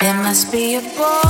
what must be a I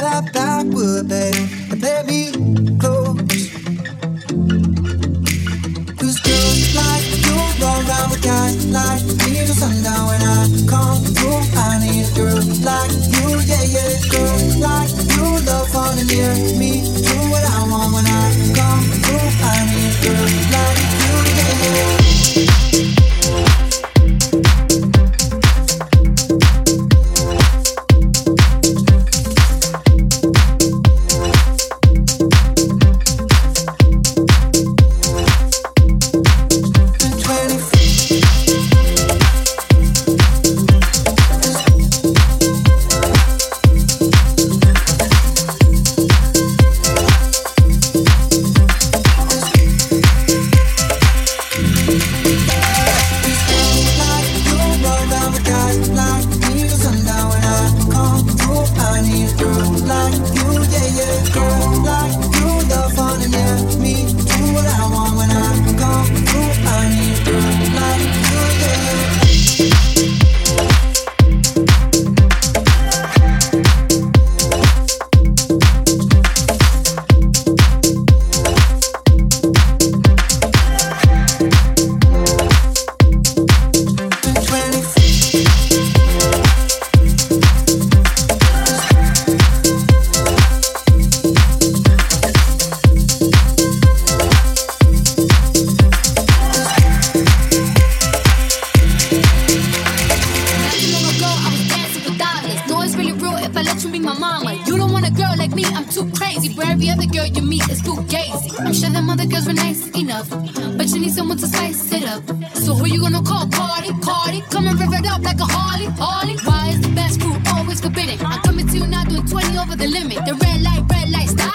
through. I need a girl the limit. The red light, red light, stop.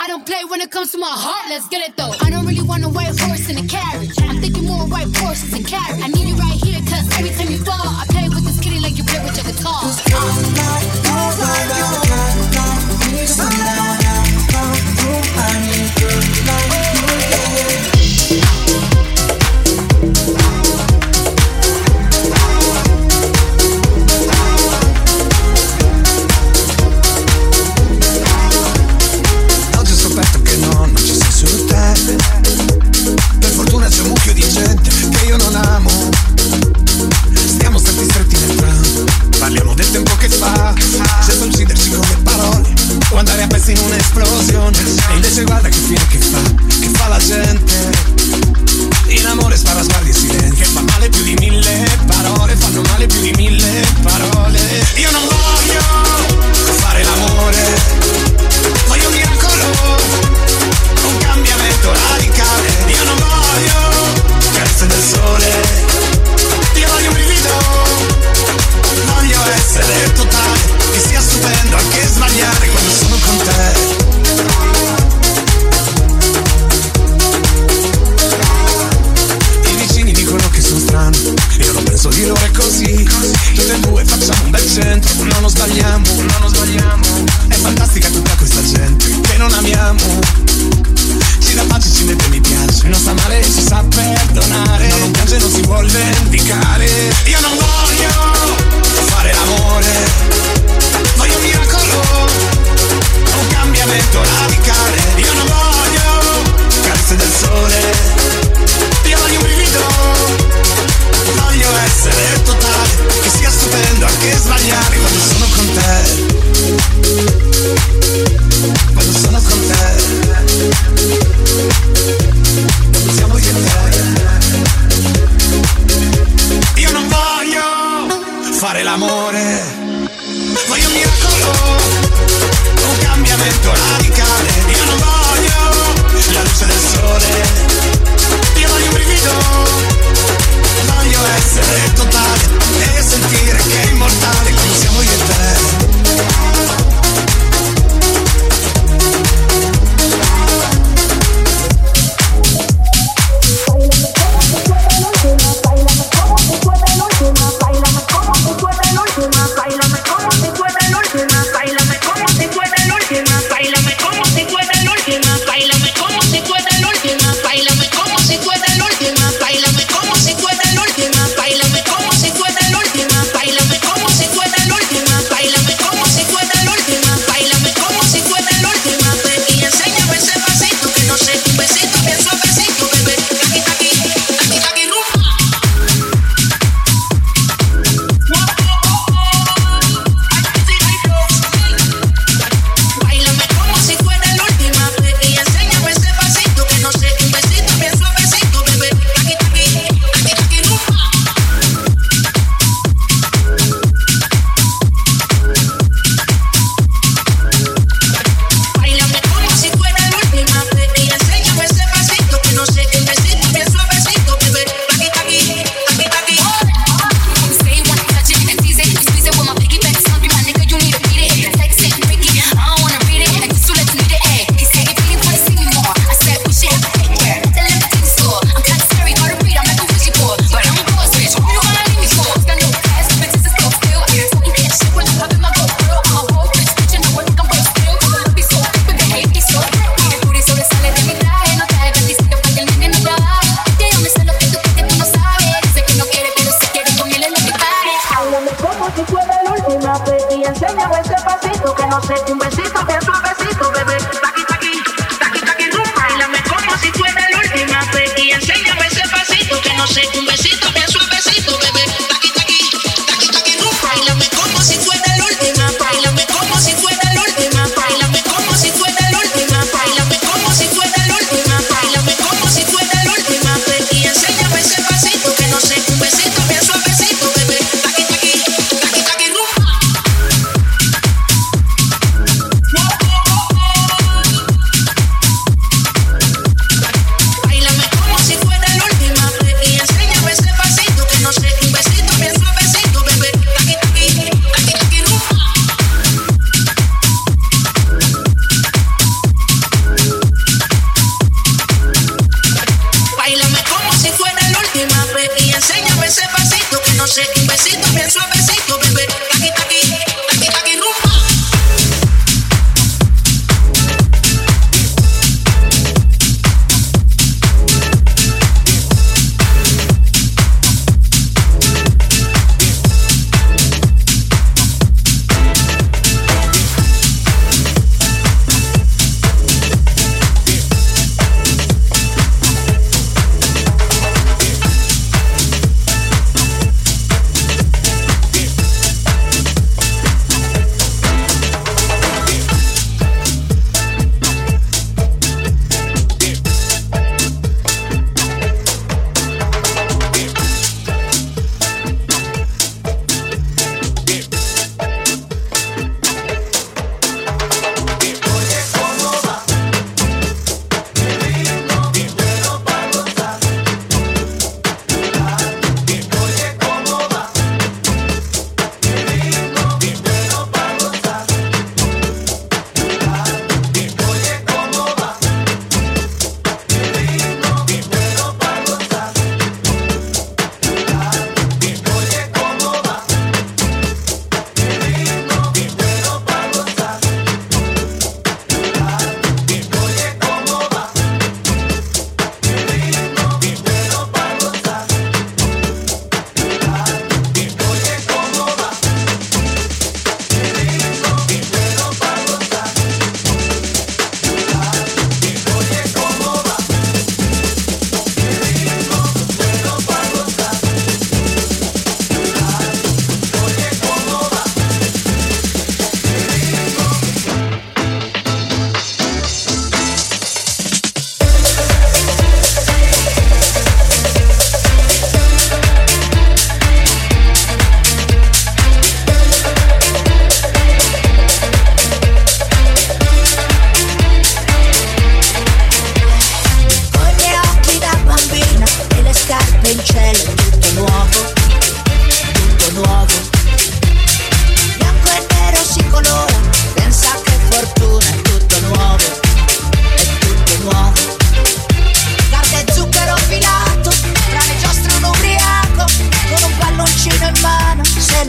I don't play when it comes to my heart. Let's get it though. I don't really want a white horse in a carriage. I'm thinking more white horses and carriage. I need you right here, cause every time you fall, I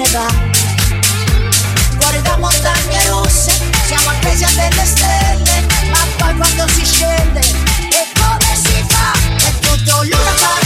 ne va. Fuori da montagne rosse, siamo appesi a delle stelle, ma poi quando si scende, e come si fa? È tutto l'una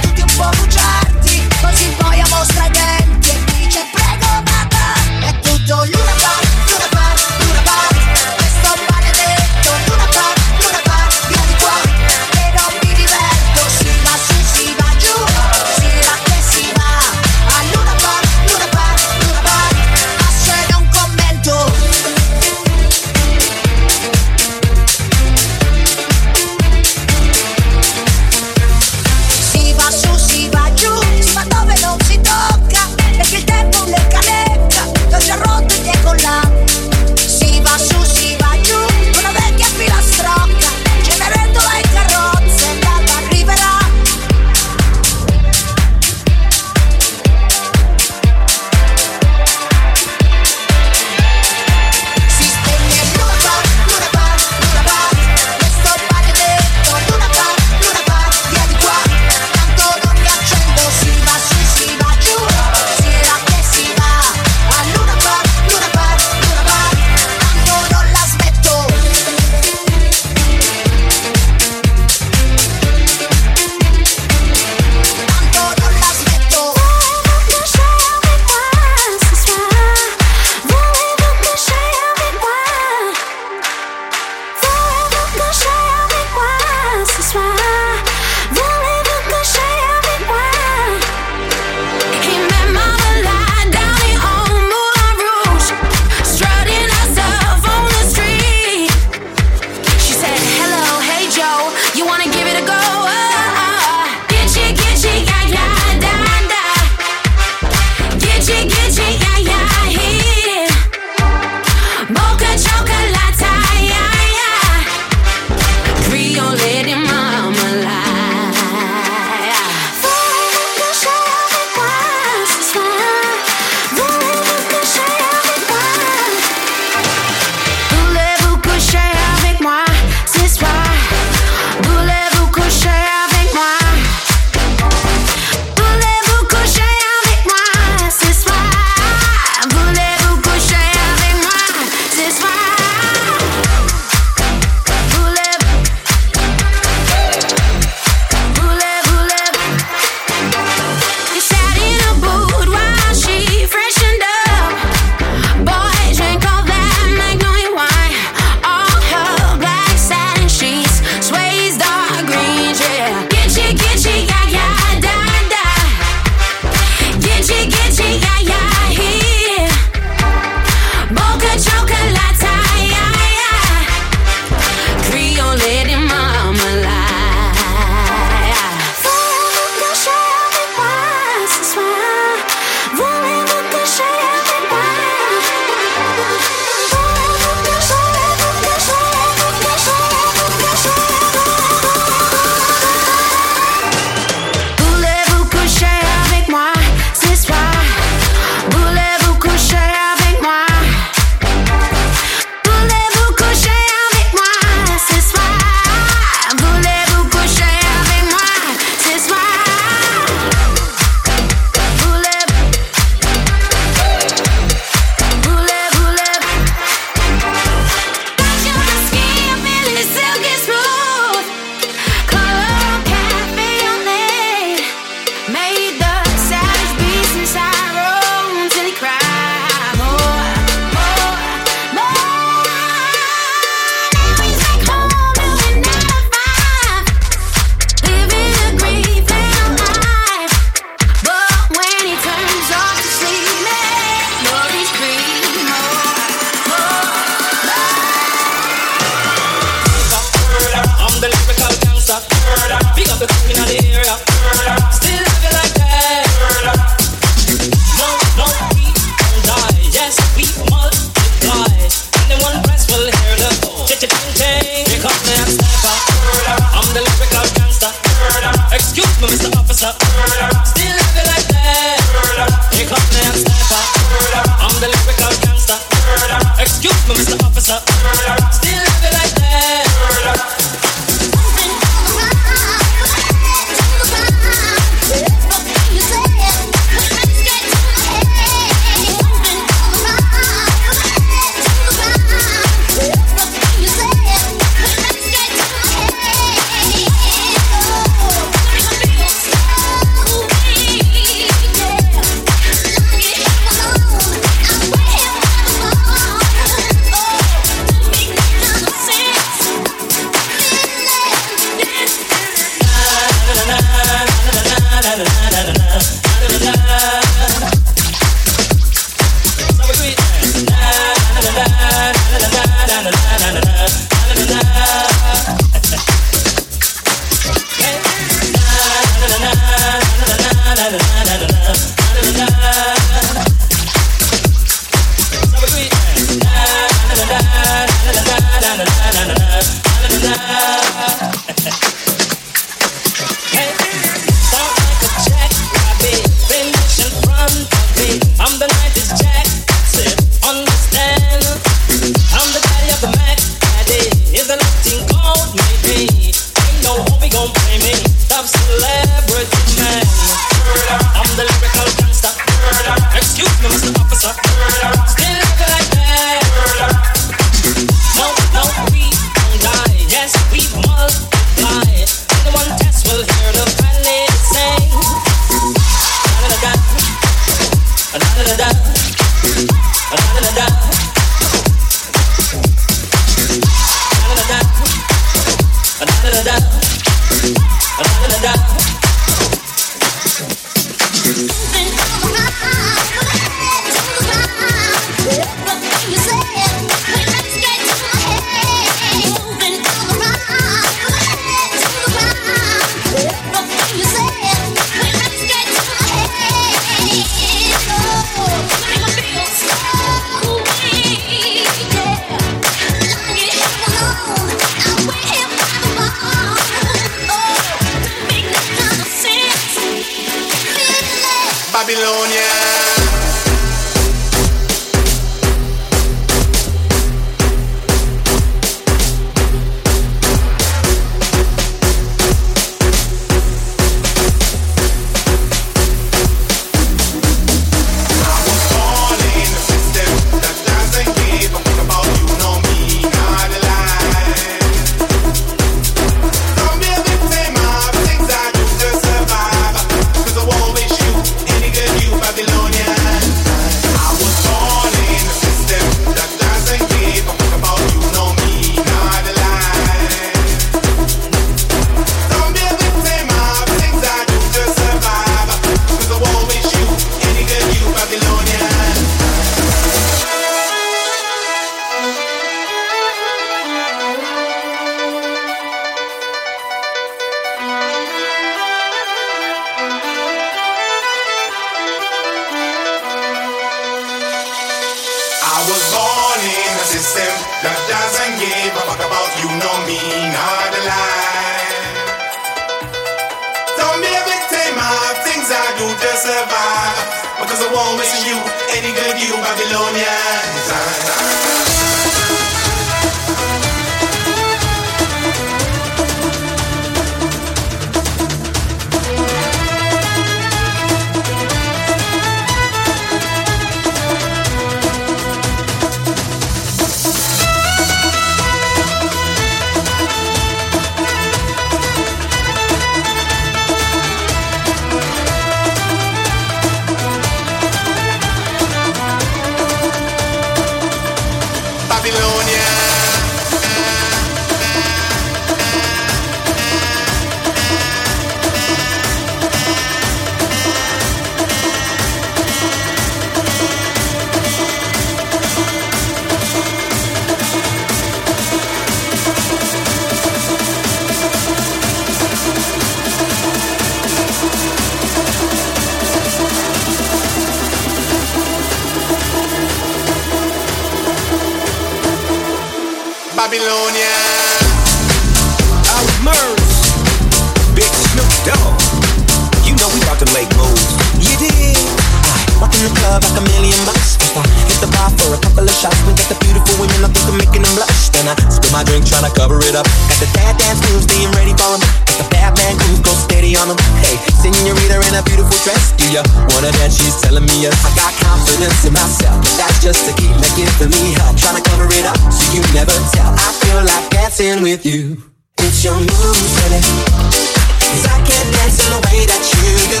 you. It's your moves, baby. Cause I can't dance in the way that you do.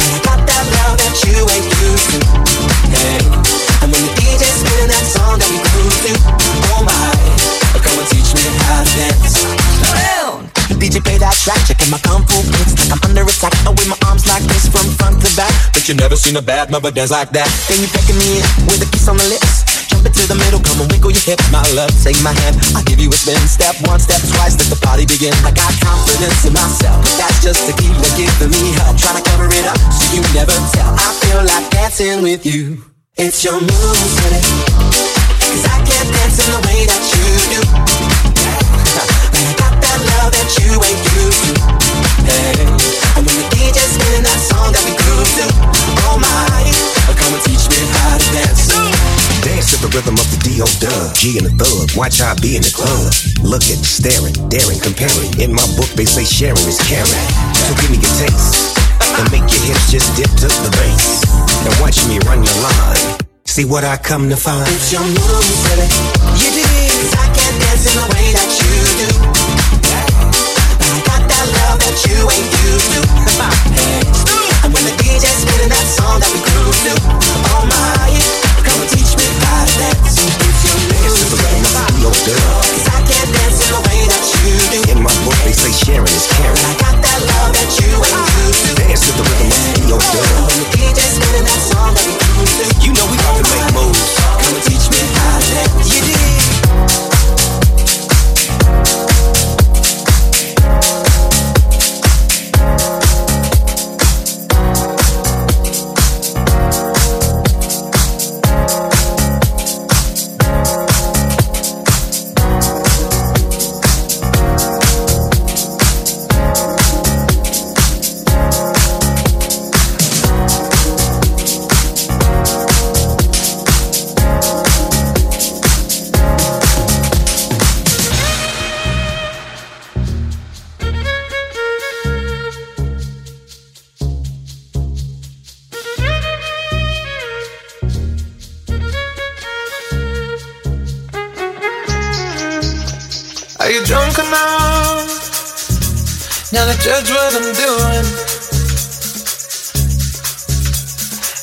But I got that love that you ain't used to. Hey. And when the DJ's spinning that song that we groove to, oh my, come and teach me how to dance. Down. DJ play that track, checking my kung fu kicks like I'm under attack. Oh, I wave my arms like this from front to back. But you never seen a bad mother dance like that. Then you beckoning me in with a kiss on the lips. Into the middle, come and wiggle your hips, my love. Take my hand, I'll give you a spin. Step one, step twice, let the party begin. I got confidence in myself, but that's just to keep like giving me help. Trying to cover it up, so you never tell. I feel like dancing with you. It's your move, honey. Cause I can't dance in the way that you do. But I got that love that you ain't the rhythm of the D.O. Dub. G and the thug. Watch I be in the club. Looking, staring, daring, comparing. In my book, they say sharing is caring. So give me your taste. And make your hips just dip to the bass. And watch me run your line. See what I come to find. It's your moves, baby. You did. Cause I can't dance in the way that you do. I got that love that you ain't used to. And when the DJ's spinning that song that we groove to, oh my, and teach me how to dance. It's your Dance to the rhythm of the D.O. Dub. Cause I can't dance in the way that you do. In my book, they say sharing is caring. But I got that love that you ain't used. Dance to the rhythm of the D.O. Dub. When the DJ's spinning that song that groove to, You know we about to make moves. come and teach me how to dance. You did.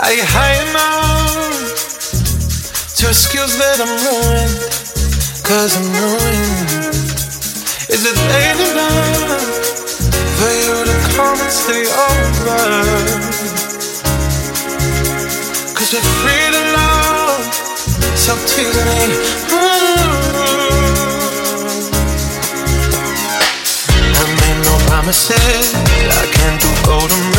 Are you high enough to excuse that I'm ruined? Cause I'm ruined. Is it late enough for you to come and stay over? Cause we're free to love, so tease me. Ooh. I made no promises. I can't do golden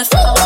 wanna fuck.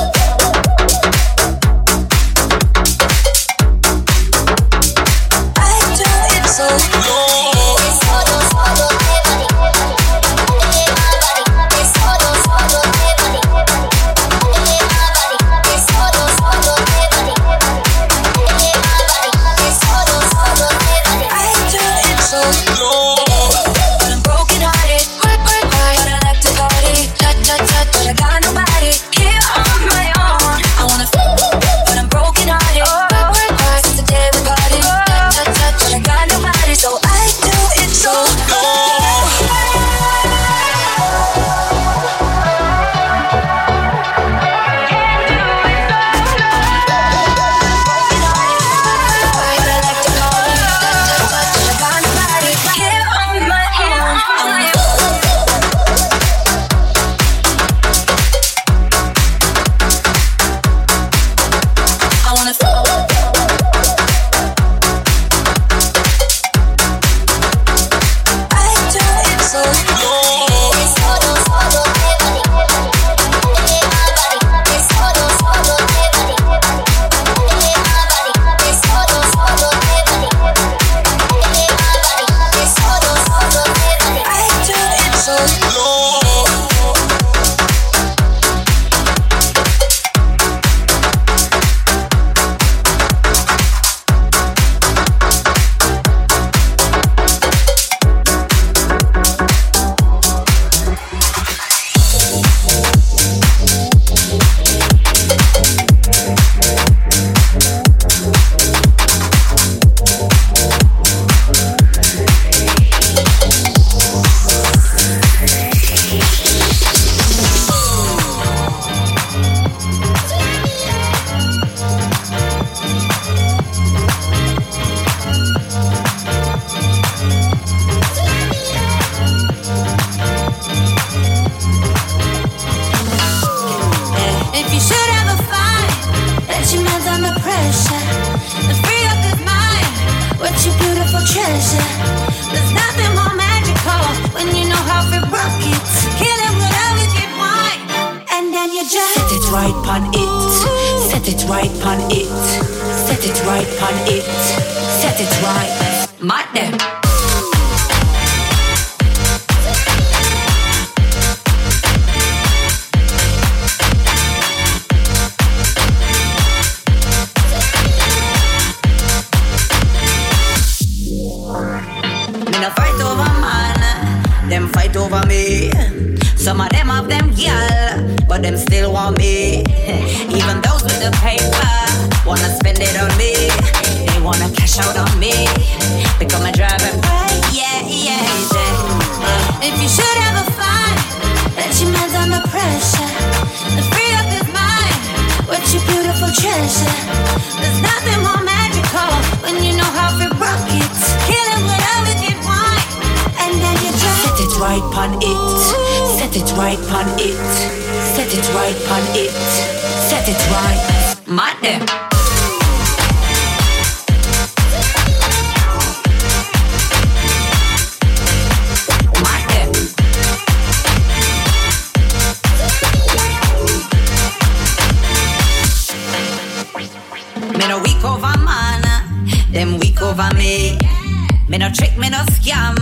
Me no trick, me no scam.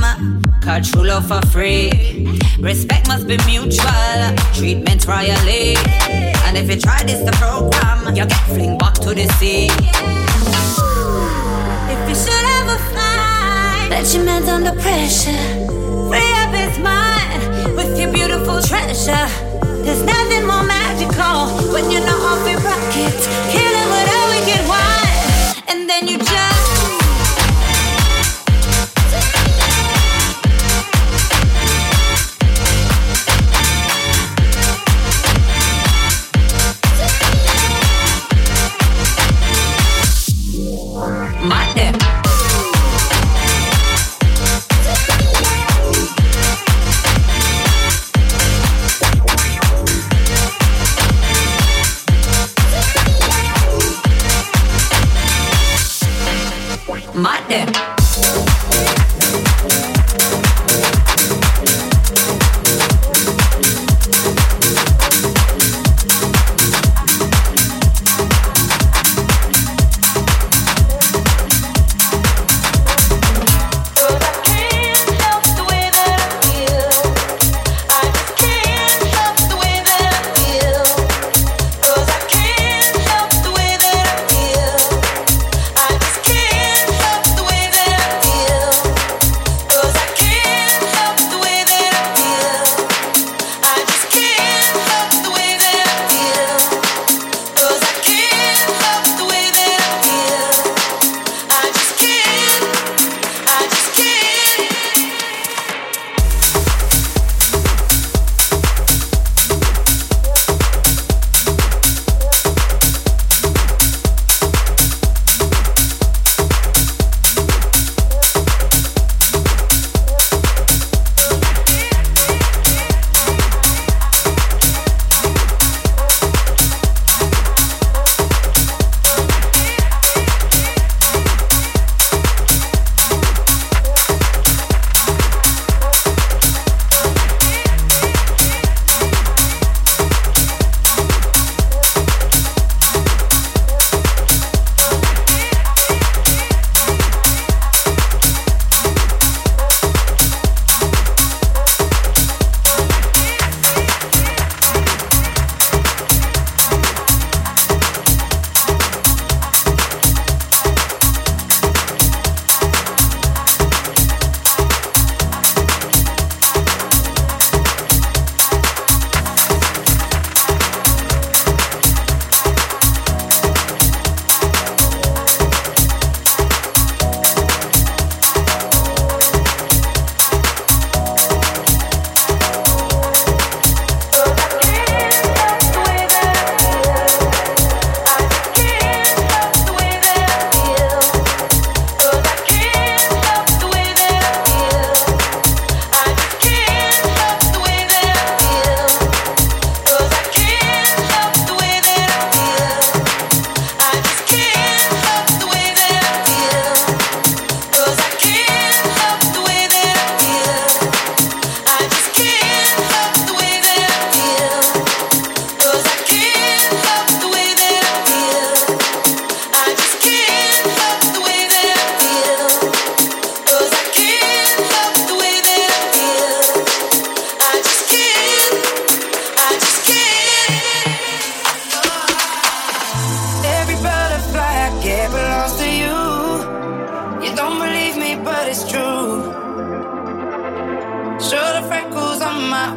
Cause true love for free. Respect must be mutual. Treatment royally. And if you try this the program, you get fling back to the sea. If you should ever find that your man's under pressure, free up his mind with your beautiful treasure. There's nothing more magical when you know how to rock it. Kill it with a wicked wine. And then you just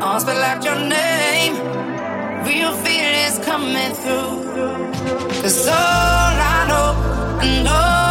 arms feel like your name. Real fear is coming through. Cause all I know, I know.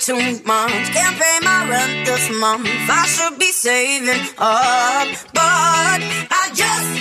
Too much. Can't pay my rent this month. I should be saving up, but I just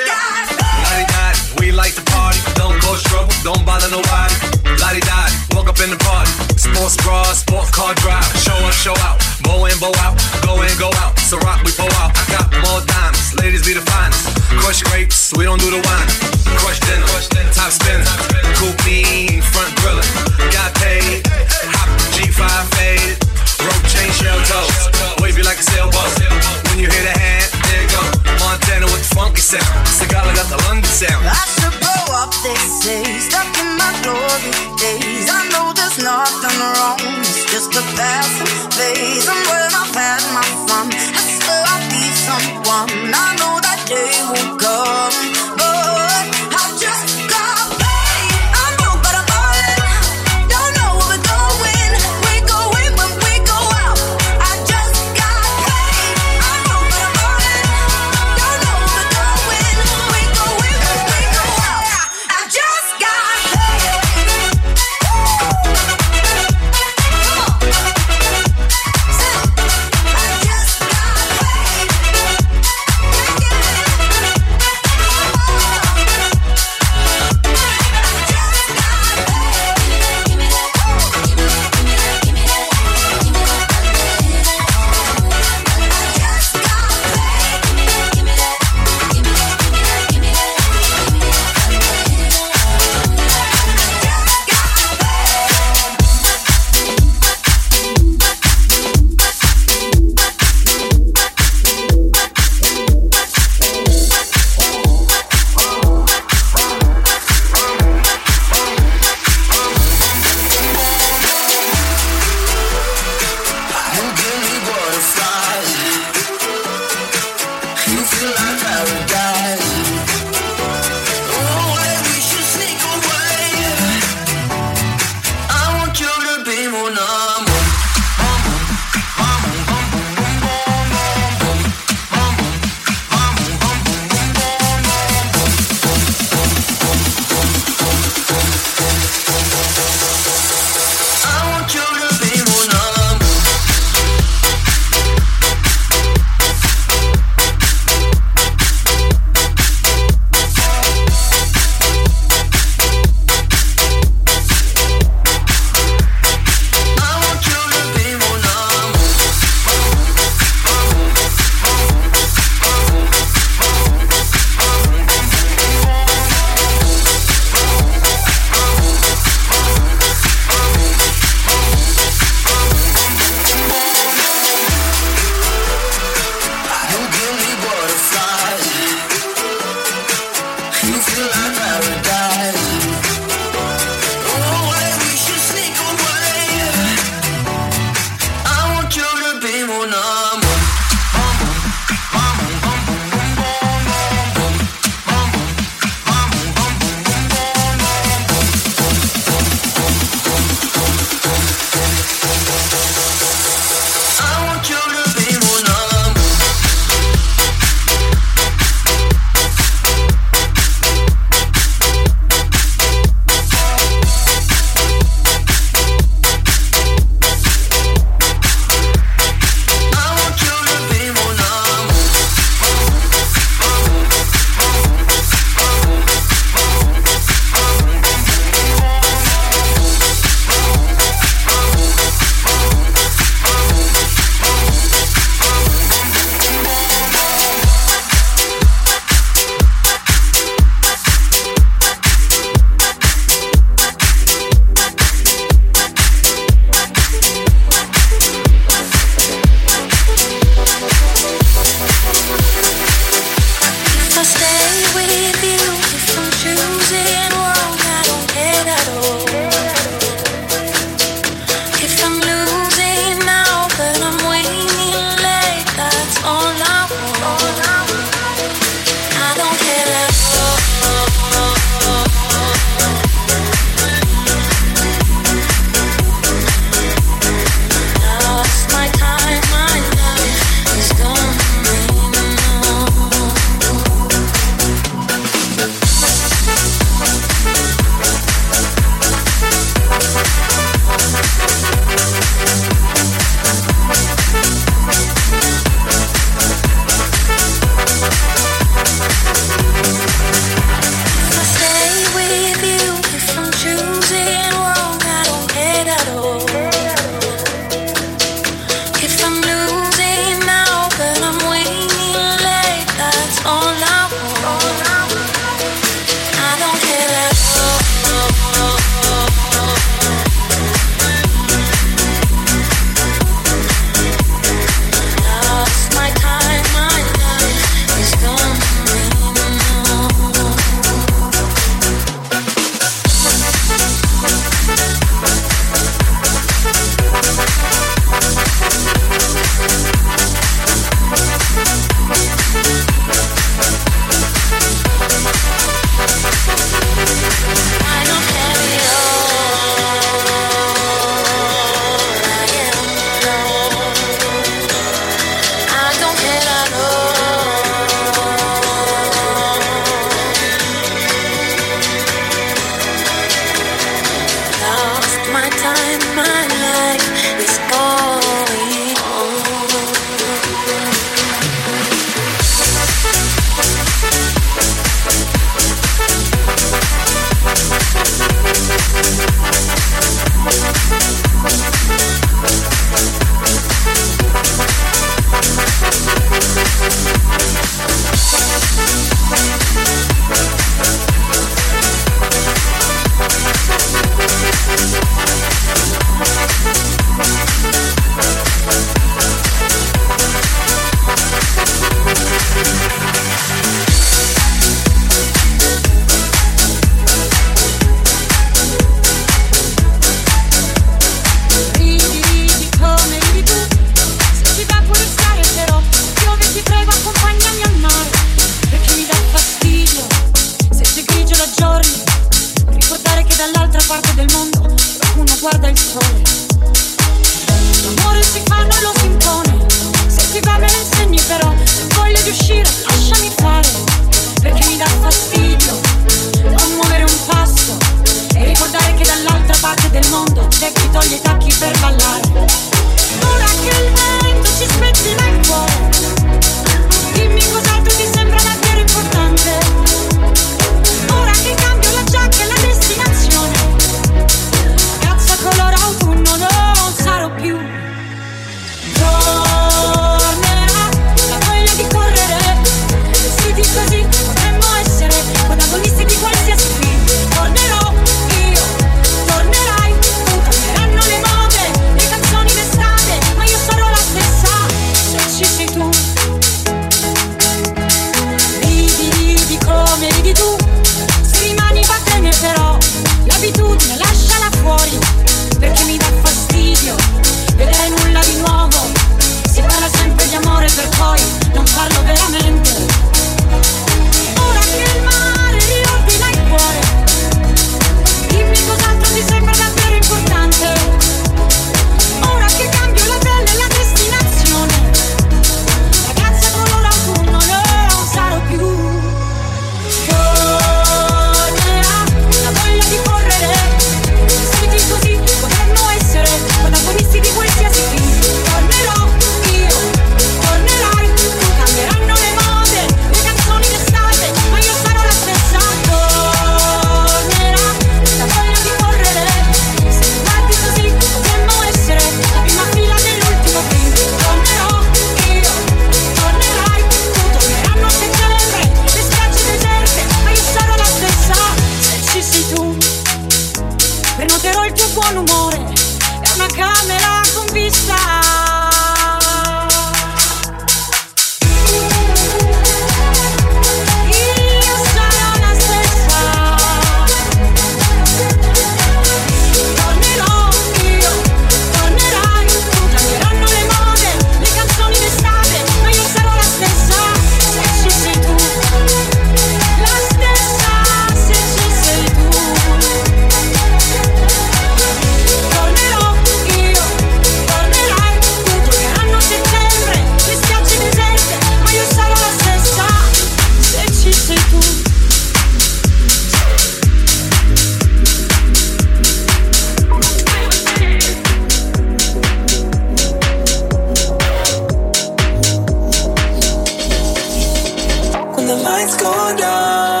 lights go down.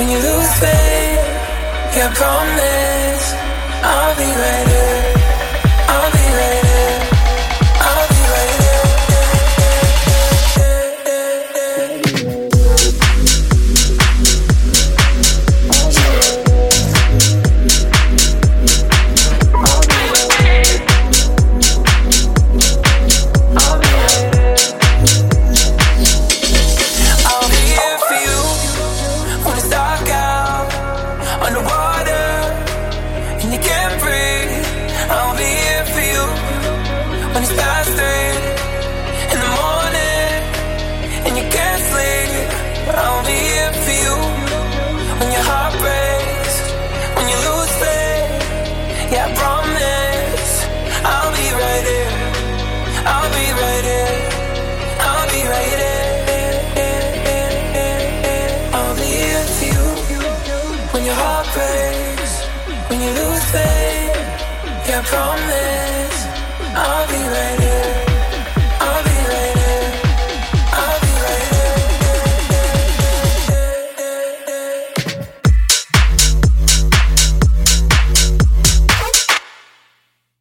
When you lose faith. Yeah, promise I'll be right